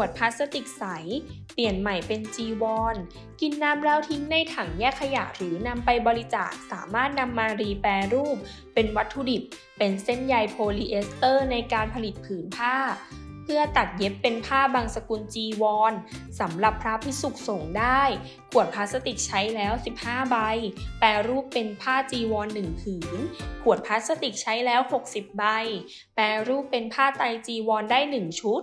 วดพลาสติกใส เปลี่ยนใหม่เป็นจีวร กินน้ำแล้วทิ้งในถังแยกขยะหรือนำไปบริจาคสามารถนำมารีแปรรูป เป็นวัตถุดิบ เป็นเส้นใยโพลีเอสเตอร์ในการผลิตผืนผ้า เพื่อตัดเย็บเป็นผ้าบังสุกุลจีวรสำหรับพระภิกษุสงฆ์ได้ ขวดพลาสติกใช้แล้ว 15 ใบ แปรรูปเป็นผ้าจีวร1ผืน ขวดพลาสติกใช้แล้ว 60 ใบ แปรรูปเป็นผ้าไตรจีวรได้ 1 ชุด